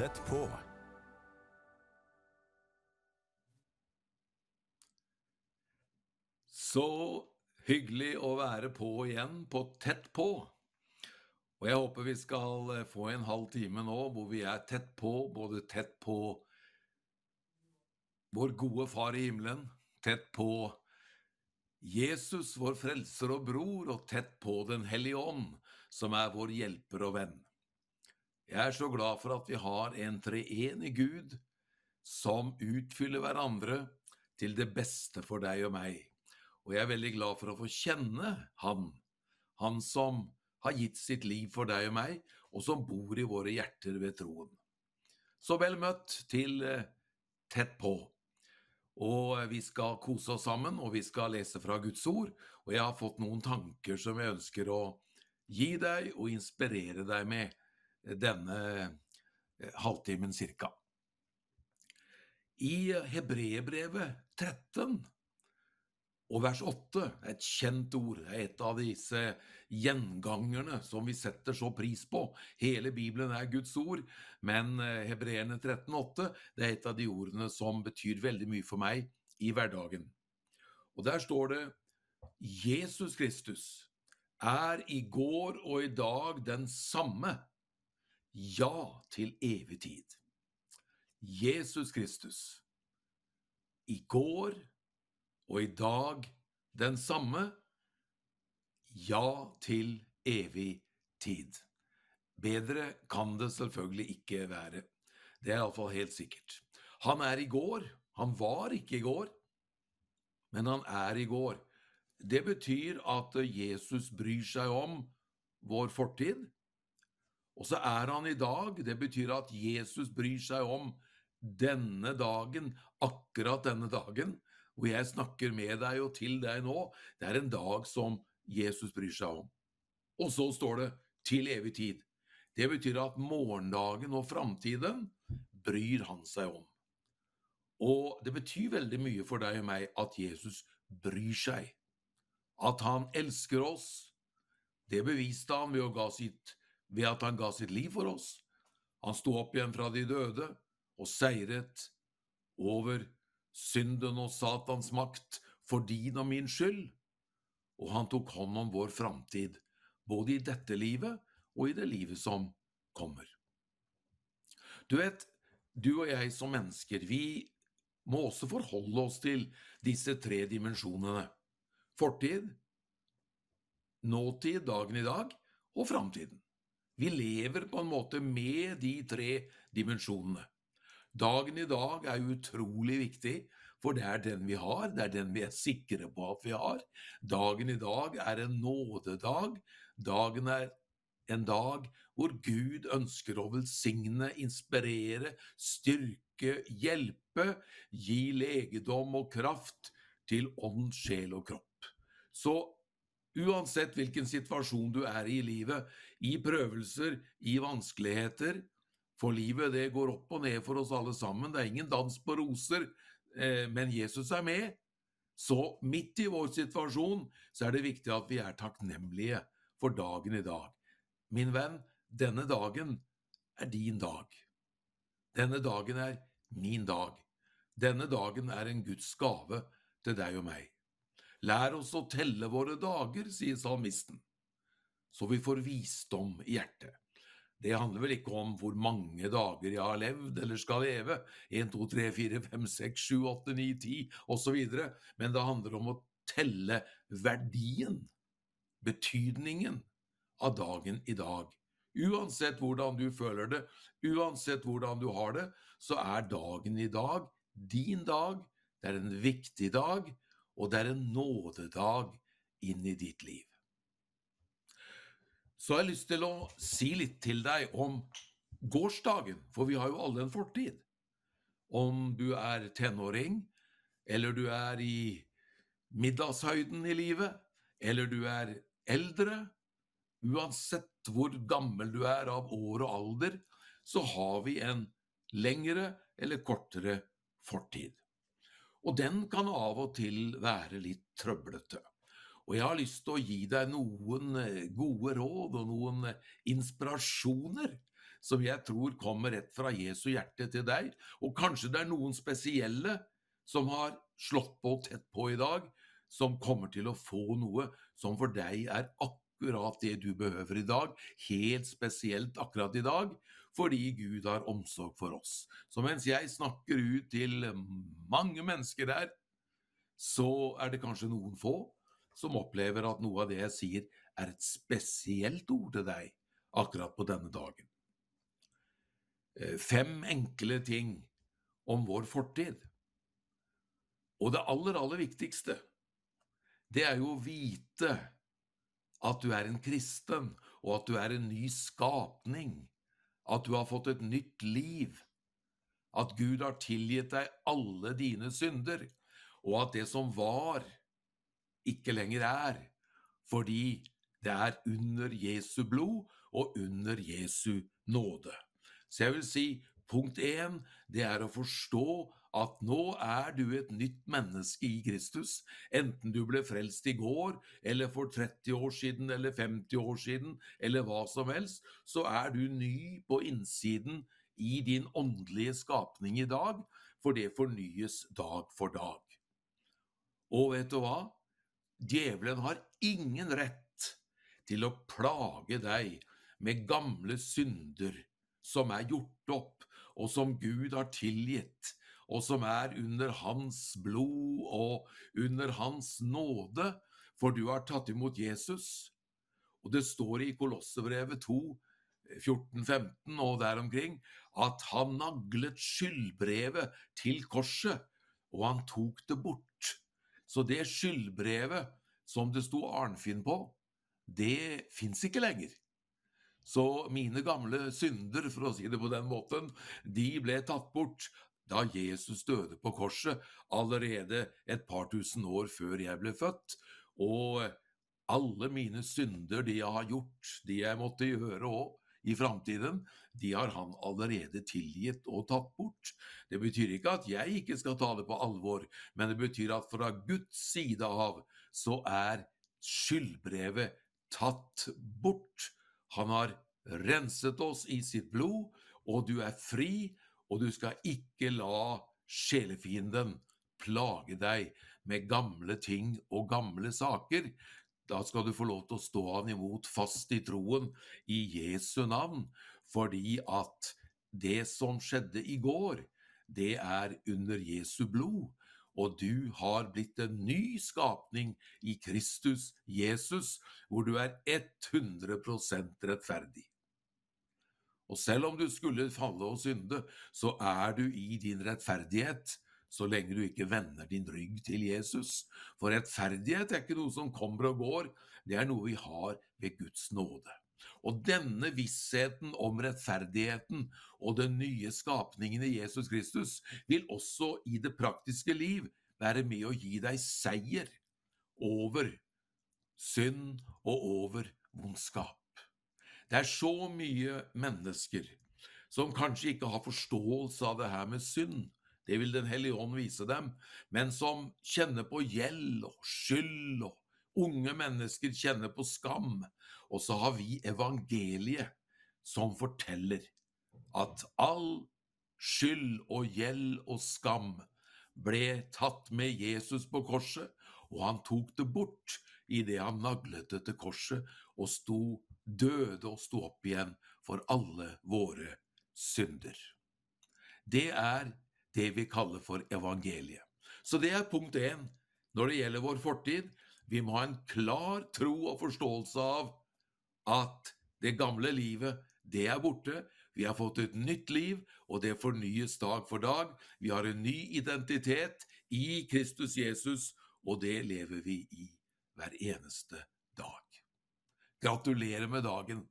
Tett på. Så hyggelig å være på igjen, på Tett på. Og jeg håper vi skal få en halv time nå hvor vi er tett på, både tett på vår gode Far i himmelen, tett på Jesus, vår frelser og bror, og tett på Den hellige ånd, som er vår hjelper og venn. Jeg er så glad for at vi har en treenig Gud som utfyller hverandre til det beste for deg og meg. Og jeg er veldig glad for å få kjenne Han, Han som har gitt sitt liv for deg og meg, og som bor i våre hjerter ved troen. Så vel møtt til eh, Tett på. Og vi skal kose oss sammen, og vi skal lese fra Guds ord. Og jeg har fått noen tanker som jeg ønsker å gi deg og inspirere deg med denne eh, halvtimen cirka. I Hebreerbrevet 13 og vers 8 er et kjent ord, et av disse gjengangerne som vi setter så pris på. Hele Bibelen er Guds ord, men eh, Hebreerne 13,8 det er et av de ordene som betyr veldig mye for meg i hverdagen. Og der står det Jesus Kristus er i går og i dag den samme, ja til evig tid. Jesus Kristus. I går og i dag den samme, ja til evig tid. Bedre kan det selvfølgelig ikke være. Det er iallfall helt sikkert. Han er i går, han var ikke i går, men han er i går. Det betyr at Jesus bryr seg om vår fortid, og så er han i dag. Det betyr at Jesus bryr seg om denne dagen, akkurat denne dagen, hvor jeg snakker med deg og til deg nå, det er en dag som Jesus bryr seg om. Og så står det til evig tid. Det betyr at morgendagen og framtiden bryr han seg om. Og det betyr veldig mye for deg og meg at Jesus bryr seg. At han elsker oss. Det beviste han ved, å ga sitt, ved at han ga sitt liv for oss. Han sto opp igjen fra de døde og seiret over synden og Satans makt for din og min skyld, og han tok hånd om vår framtid, både i dette livet og i det livet som kommer. Du vet, du og jeg som mennesker, vi må også forholde oss til disse tre dimensjonene – fortid, nåtid, dagen i dag, og framtiden. Vi lever på en måte med de tre dimensjonene. Dagen i dag er utrolig viktig, for det er den vi har, det er den vi er sikre på at vi har. Dagen i dag er en nådedag. Dagen er en dag hvor Gud ønsker å velsigne, inspirere, styrke, hjelpe, gi legedom og kraft til ånd, sjel og kropp. Så uansett hvilken situasjon du er i i livet, i prøvelser, i vanskeligheter, for livet det går opp og ned for oss alle sammen. Det er ingen dans på roser, eh, men Jesus er med. Så midt i vår situasjon så er det viktig at vi er takknemlige for dagen i dag. Min venn, denne dagen er din dag. Denne dagen er min dag. Denne dagen er en Guds gave til deg og meg. Lær oss å telle våre dager, sier salmisten, så vi får visdom i hjertet. Det handler vel ikke om hvor mange dager jeg har levd eller skal leve, 1, 2, 3, 4, 5, 6, 7, 8, 9, 10 osv., men det handler om å telle verdien, betydningen, av dagen i dag. Uansett hvordan du føler det, uansett hvordan du har det, så er dagen i dag din dag, det er en viktig dag, og det er en nådedag inn i ditt liv så har jeg lyst til å si litt til deg om gårsdagen, for vi har jo alle en fortid. Om du er tenåring, eller du er i middagshøyden i livet, eller du er eldre, uansett hvor gammel du er av år og alder, så har vi en lengre eller kortere fortid. Og den kan av og til være litt trøblete. Og jeg har lyst til å gi deg noen eh, gode råd og noen eh, inspirasjoner som jeg tror kommer rett fra Jesu hjerte til deg, og kanskje det er noen spesielle som har slått på tett på i dag, som kommer til å få noe som for deg er akkurat det du behøver i dag, helt spesielt akkurat i dag, fordi Gud har omsorg for oss. Så mens jeg snakker ut til mange mennesker der, så er det kanskje noen få som opplever at noe av det jeg sier, er et spesielt ord til deg akkurat på denne dagen. Eh, fem enkle ting om vår fortid. Og det aller, aller viktigste, det er jo å vite at du er en kristen, og at du er en ny skapning, at du har fått et nytt liv, at Gud har tilgitt deg alle dine synder, og at det som var, ikke lenger er, fordi det er under Jesu blod og under Jesu nåde. Så jeg vil si punkt én, det er å forstå at nå er du et nytt menneske i Kristus, enten du ble frelst i går, eller for 30 år siden, eller 50 år siden, eller hva som helst, så er du ny på innsiden i din åndelige skapning i dag, for det fornyes dag for dag. Og vet du hva? Djevelen har ingen rett til å plage deg med gamle synder som er gjort opp, og som Gud har tilgitt, og som er under Hans blod og under Hans nåde, for du har tatt imot Jesus. Og det står i Kolossebrevet 2, 14-15 og der omkring, at han naglet skyldbrevet til korset, og han tok det bort. Så det skyldbrevet som det sto Arnfinn på, det fins ikke lenger. Så mine gamle synder, for å si det på den måten, de ble tatt bort da Jesus døde på korset, allerede et par tusen år før jeg ble født, og alle mine synder, de jeg har gjort, de jeg måtte gjøre òg i framtiden, de har han allerede tilgitt og tatt bort. Det betyr ikke at jeg ikke skal ta det på alvor, men det betyr at fra Guds side av så er skyldbrevet tatt bort. Han har renset oss i sitt blod, og du er fri, og du skal ikke la sjelefienden plage deg med gamle ting og gamle saker. Da skal du få lov til å stå han imot fast i troen i Jesu navn, fordi at det som skjedde i går, det er under Jesu blod, og du har blitt en ny skapning i Kristus Jesus, hvor du er 100% rettferdig. Og selv om du skulle falle og synde, så er du i din rettferdighet, så lenge du ikke vender din rygg til Jesus. For rettferdighet er ikke noe som kommer og går, det er noe vi har ved Guds nåde. Og denne vissheten om rettferdigheten og den nye skapningen i Jesus Kristus vil også i det praktiske liv være med å gi deg seier over synd og over vondskap. Det er så mye mennesker som kanskje ikke har forståelse av det her med synd, det vil Den hellige ånd vise dem, men som kjenner på gjeld og skyld, og unge mennesker kjenner på skam, og så har vi evangeliet som forteller at all skyld og gjeld og skam ble tatt med Jesus på korset, og han tok det bort idet han naglet det til korset og sto, døde og sto opp igjen for alle våre synder. Det er det vi kaller for evangeliet. Så det er punkt én når det gjelder vår fortid. Vi må ha en klar tro og forståelse av at det gamle livet, det er borte. Vi har fått et nytt liv, og det fornyes dag for dag. Vi har en ny identitet i Kristus Jesus, og det lever vi i hver eneste dag. Gratulerer med dagen.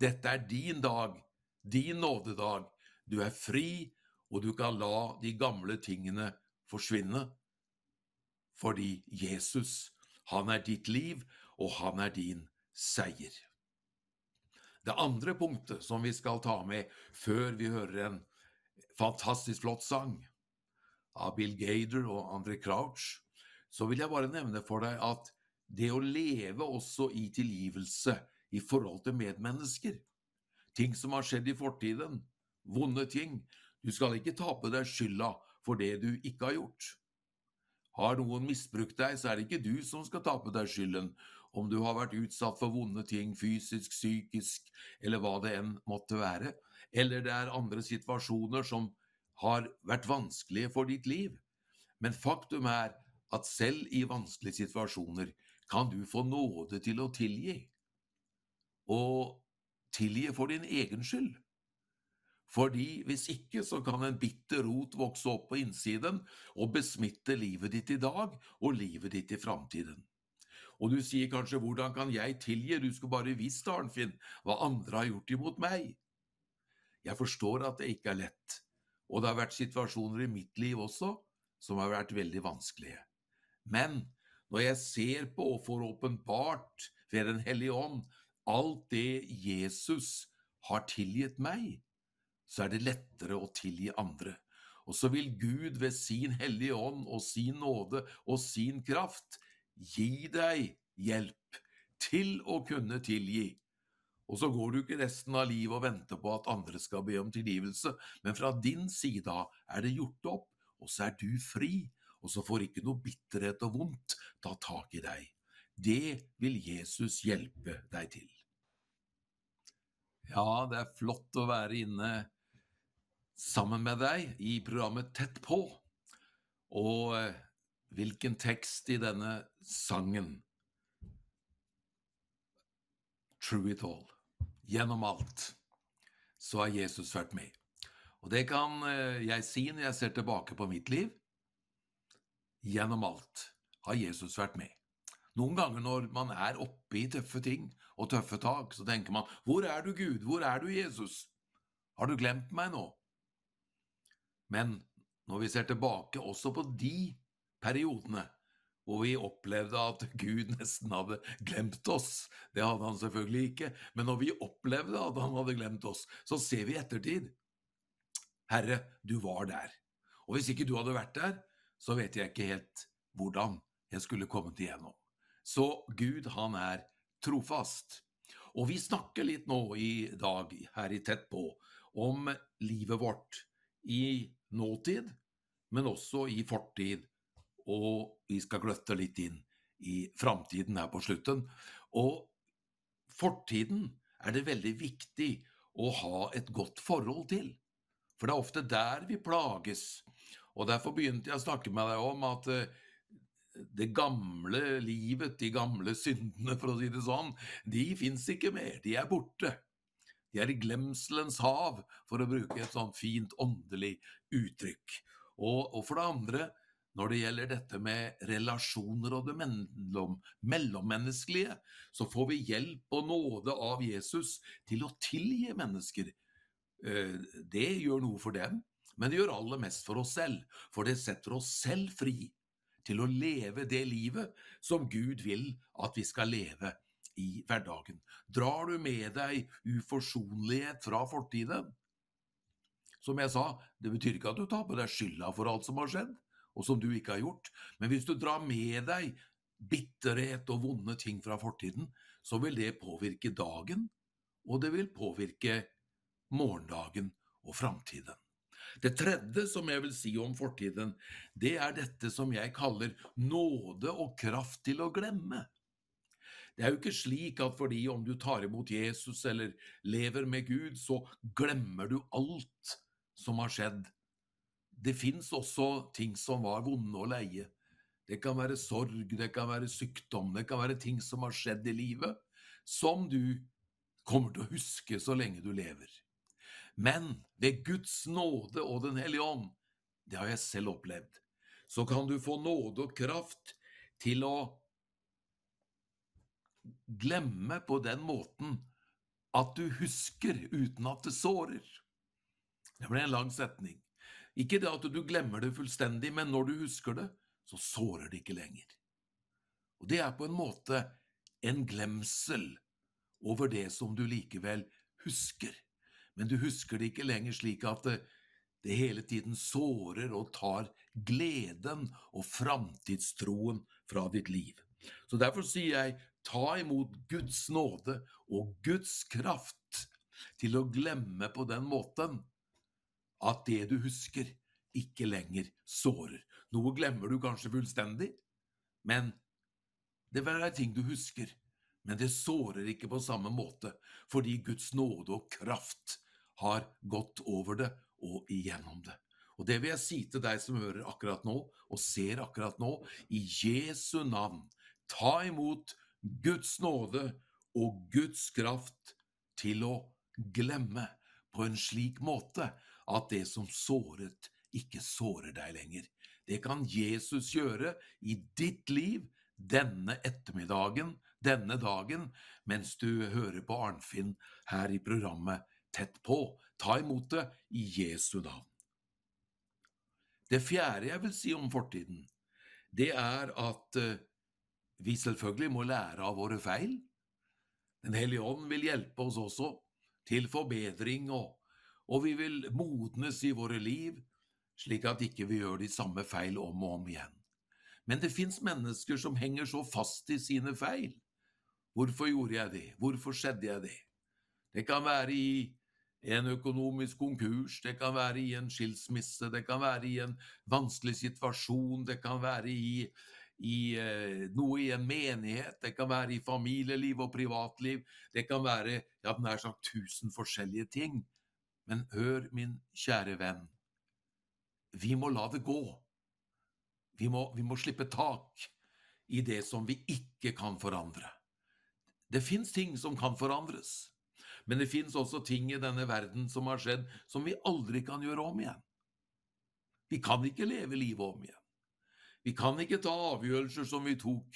Dette er din dag, din nådedag. Du er fri, og du kan la de gamle tingene forsvinne. Fordi Jesus, han er ditt liv, og han er din seier. Det andre punktet som vi skal ta med før vi hører en fantastisk flott sang av Bill Gader og André Crouch, så vil jeg bare nevne for deg at det å leve også i tilgivelse i forhold til medmennesker ting som har skjedd i fortiden, vonde ting. Du skal ikke ta på deg skylda for det du ikke har gjort. Har noen misbrukt deg, så er det ikke du som skal ta på deg skylden om du har vært utsatt for vonde ting, fysisk, psykisk, eller hva det enn måtte være, eller det er andre situasjoner som har vært vanskelige for ditt liv. Men faktum er at selv i vanskelige situasjoner kan du få nåde til å tilgi. Og tilgi for din egen skyld. Fordi hvis ikke så kan en bitter rot vokse opp på innsiden og besmitte livet ditt i dag og livet ditt i framtiden. Og du sier kanskje hvordan kan jeg tilgi, du skulle bare visst, Arnfinn, hva andre har gjort imot meg. Jeg forstår at det ikke er lett, og det har vært situasjoner i mitt liv også som har vært veldig vanskelige. Men når jeg ser på og får åpenbart ved Den hellige ånd alt det Jesus har tilgitt meg, så er det lettere å tilgi andre. Og så vil Gud ved sin hellige ånd og sin nåde og sin kraft gi deg hjelp til å kunne tilgi. Og så går du ikke resten av livet og venter på at andre skal be om tilgivelse, men fra din side av er det gjort opp, og så er du fri, og så får ikke noe bitterhet og vondt ta tak i deg. Det vil Jesus hjelpe deg til. Ja, det er flott å være inne sammen med deg i programmet Tett på. Og eh, hvilken tekst i denne sangen? True it all. Gjennom alt så har Jesus vært med. Og det kan eh, jeg si når jeg ser tilbake på mitt liv. Gjennom alt har Jesus vært med. Noen ganger når man er oppe i tøffe ting og tøffe tak, så tenker man Hvor er du, Gud? Hvor er du, Jesus? Har du glemt meg nå? Men når vi ser tilbake også på de periodene hvor vi opplevde at Gud nesten hadde glemt oss, det hadde han selvfølgelig ikke, men når vi opplevde at han hadde glemt oss, så ser vi i ettertid Herre, du var der. Og hvis ikke du hadde vært der, så vet jeg ikke helt hvordan jeg skulle kommet igjennom. Så Gud, han er trofast. Og vi snakker litt nå i dag her i Tett på om livet vårt i nåtid, men også i fortid. Og vi skal gløtte litt inn i framtiden her på slutten. Og fortiden er det veldig viktig å ha et godt forhold til. For det er ofte der vi plages. Og derfor begynte jeg å snakke med deg om at eh, det gamle livet, de gamle syndene, for å si det sånn, de fins ikke mer. De er borte. De er i glemselens hav, for å bruke et sånn fint åndelig uttrykk. Og, og, for det andre, når det gjelder dette med relasjoner og det mellom, mellommenneskelige, så får vi hjelp og nåde av Jesus til å tilgi mennesker. Eh, det gjør noe for dem, men det gjør aller mest for oss selv, for det setter oss selv fri til å leve det livet som Gud vil at vi skal leve i hverdagen. Drar du med deg uforsonlighet fra fortiden? Som jeg sa, det betyr ikke at du tar på deg skylda for alt som har skjedd, og som du ikke har gjort, men hvis du drar med deg bitterhet og vonde ting fra fortiden, så vil det påvirke dagen, og det vil påvirke morgendagen og framtiden. Det tredje som jeg vil si om fortiden, det er dette som jeg kaller nåde og kraft til å glemme. Det er jo ikke slik at fordi om du tar imot Jesus eller lever med Gud, så glemmer du alt som har skjedd. Det fins også ting som var vonde og leie. Det kan være sorg, det kan være sykdom, det kan være ting som har skjedd i livet, som du kommer til å huske så lenge du lever. Men ved Guds nåde og Den hellige ånd, det har jeg selv opplevd, så kan du få nåde og kraft til å glemme på den måten at du husker uten at det sårer. Det ble en lang setning. Ikke det at du glemmer det fullstendig, men når du husker det, så sårer det ikke lenger. Og det er på en måte en glemsel over det som du likevel husker, men du husker det ikke lenger slik at det, det hele tiden sårer og tar gleden og framtidstroen fra ditt liv. Så derfor sier jeg ta imot Guds nåde og Guds kraft til å glemme på den måten at det du husker, ikke lenger sårer. Noe glemmer du kanskje fullstendig, men det vil være ting du husker, men det sårer ikke på samme måte, fordi Guds nåde og kraft har gått over det og igjennom det. Og det vil jeg si til deg som hører akkurat nå, og ser akkurat nå, i Jesu navn, ta imot Guds nåde og Guds kraft til å glemme på en slik måte at det som såret, ikke sårer deg lenger. Det kan Jesus gjøre i ditt liv denne ettermiddagen, denne dagen, mens du hører på Arnfinn her i programmet Tett på. Ta imot det i Jesu navn. Det fjerde jeg vil si om fortiden, det er at uh, vi selvfølgelig må lære av våre feil. Den hellige ånd vil hjelpe oss også til forbedring, og, og vi vil modnes i våre liv, slik at ikke vi gjør de samme feil om og om igjen. Men det fins mennesker som henger så fast i sine feil. Hvorfor gjorde jeg det? Hvorfor skjedde jeg det? Det kan være i en økonomisk konkurs, det kan være i en skilsmisse, det kan være i en vanskelig situasjon, det kan være i, i eh, noe i en menighet, det kan være i familieliv og privatliv, det kan være ja, nær sagt tusen forskjellige ting. Men hør, min kjære venn, vi må la det gå. Vi må, vi må slippe tak i det som vi ikke kan forandre. Det fins ting som kan forandres. Men det fins også ting i denne verden som har skjedd, som vi aldri kan gjøre om igjen. Vi kan ikke leve livet om igjen. Vi kan ikke ta avgjørelser som vi tok,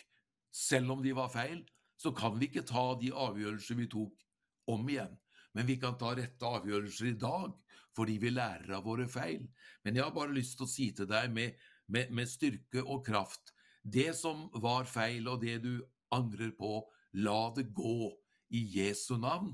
selv om de var feil, så kan vi ikke ta de avgjørelser vi tok, om igjen. Men vi kan ta rette avgjørelser i dag, fordi vi lærer av våre feil. Men jeg har bare lyst til å si til deg med, med, med styrke og kraft, det som var feil, og det du angrer på, la det gå i Jesu navn,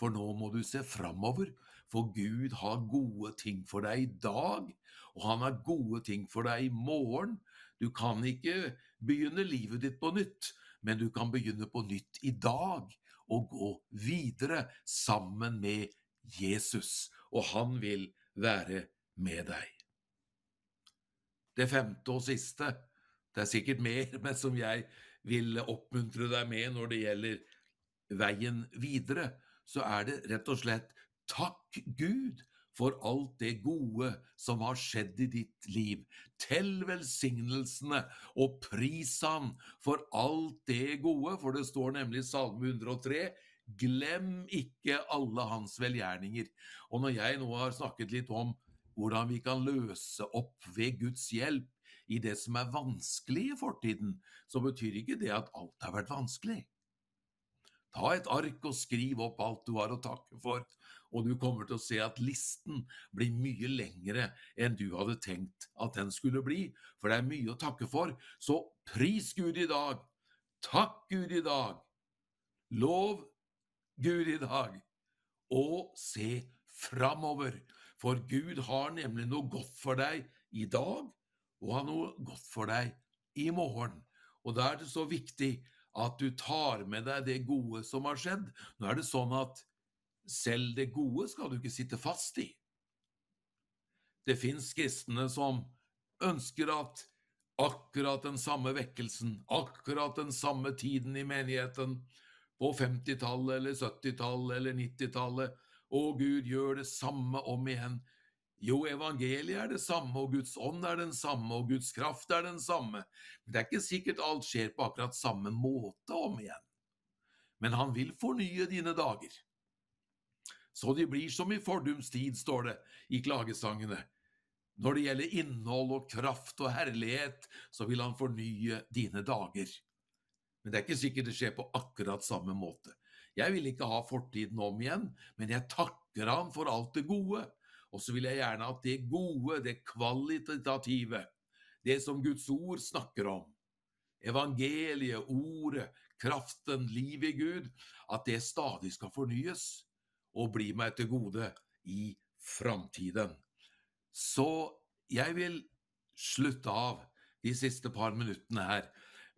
for nå må du se framover, for Gud har gode ting for deg i dag, og han har gode ting for deg i morgen. Du kan ikke begynne livet ditt på nytt, men du kan begynne på nytt i dag og gå videre sammen med Jesus, og han vil være med deg. Det femte og siste, det er sikkert mer, men som jeg vil oppmuntre deg med når det gjelder veien videre, så er det rett og slett takk Gud for alt det gode som har skjedd i ditt liv. Tell velsignelsene og pris ham for alt det gode, for det står nemlig i Salme 103 Glem ikke alle hans velgjerninger. Og når jeg nå har snakket litt om hvordan vi kan løse opp ved Guds hjelp i det som er vanskelig i fortiden, så betyr ikke det at alt har vært vanskelig. Ta et ark og skriv opp alt du har å takke for, og du kommer til å se at listen blir mye lengre enn du hadde tenkt at den skulle bli, for det er mye å takke for. Så pris Gud i dag, takk Gud i dag, lov Gud i dag, og se framover, for Gud har nemlig noe godt for deg i dag, og har noe godt for deg i morgen. Og da er det så viktig at du tar med deg det gode som har skjedd. Nå er det sånn at selv det gode skal du ikke sitte fast i. Det fins kristne som ønsker at akkurat den samme vekkelsen, akkurat den samme tiden i menigheten, på 50-tallet eller 70-tallet eller 90-tallet, å Gud, gjør det samme om igjen, jo, evangeliet er det samme, og Guds ånd er den samme, og Guds kraft er den samme, men det er ikke sikkert alt skjer på akkurat samme måte om igjen. Men han vil fornye dine dager. Så de blir som i fordums tid, står det i klagesangene. Når det gjelder innhold og kraft og herlighet, så vil han fornye dine dager. Men det er ikke sikkert det skjer på akkurat samme måte. Jeg vil ikke ha fortiden om igjen, men jeg takker han for alt det gode og så vil jeg gjerne at det gode, det kvalitative, det som Guds ord snakker om, evangeliet, ordet, kraften, livet i Gud, at det stadig skal fornyes og bli meg til gode i framtiden. Så jeg vil slutte av de siste par minuttene her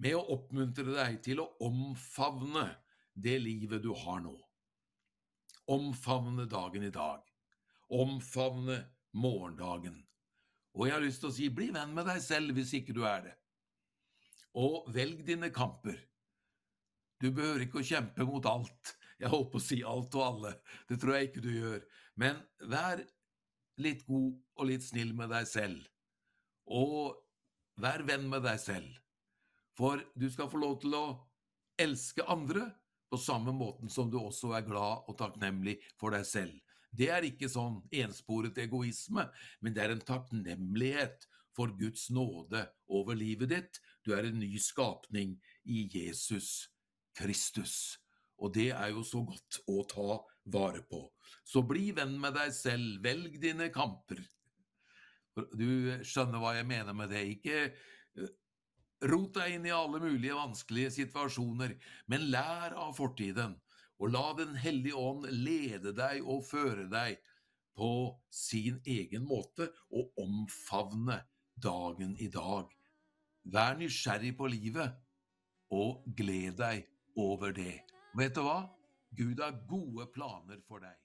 med å oppmuntre deg til å omfavne det livet du har nå. omfavne dagen i dag. Omfavne morgendagen. Og jeg har lyst til å si, bli venn med deg selv hvis ikke du er det. Og velg dine kamper. Du behøver ikke å kjempe mot alt. Jeg holdt på å si alt og alle. Det tror jeg ikke du gjør. Men vær litt god og litt snill med deg selv. Og vær venn med deg selv. For du skal få lov til å elske andre på samme måten som du også er glad og takknemlig for deg selv. Det er ikke sånn ensporet egoisme, men det er en takknemlighet for Guds nåde over livet ditt. Du er en ny skapning i Jesus Kristus. Og det er jo så godt å ta vare på. Så bli venn med deg selv, velg dine kamper. Du skjønner hva jeg mener med det. Ikke eh, rot deg inn i alle mulige vanskelige situasjoner, men lær av fortiden og la Den hellige ånd lede deg og føre deg på sin egen måte og omfavne dagen i dag. Vær nysgjerrig på livet, og gled deg over det. Vet du hva? Gud har gode planer for deg.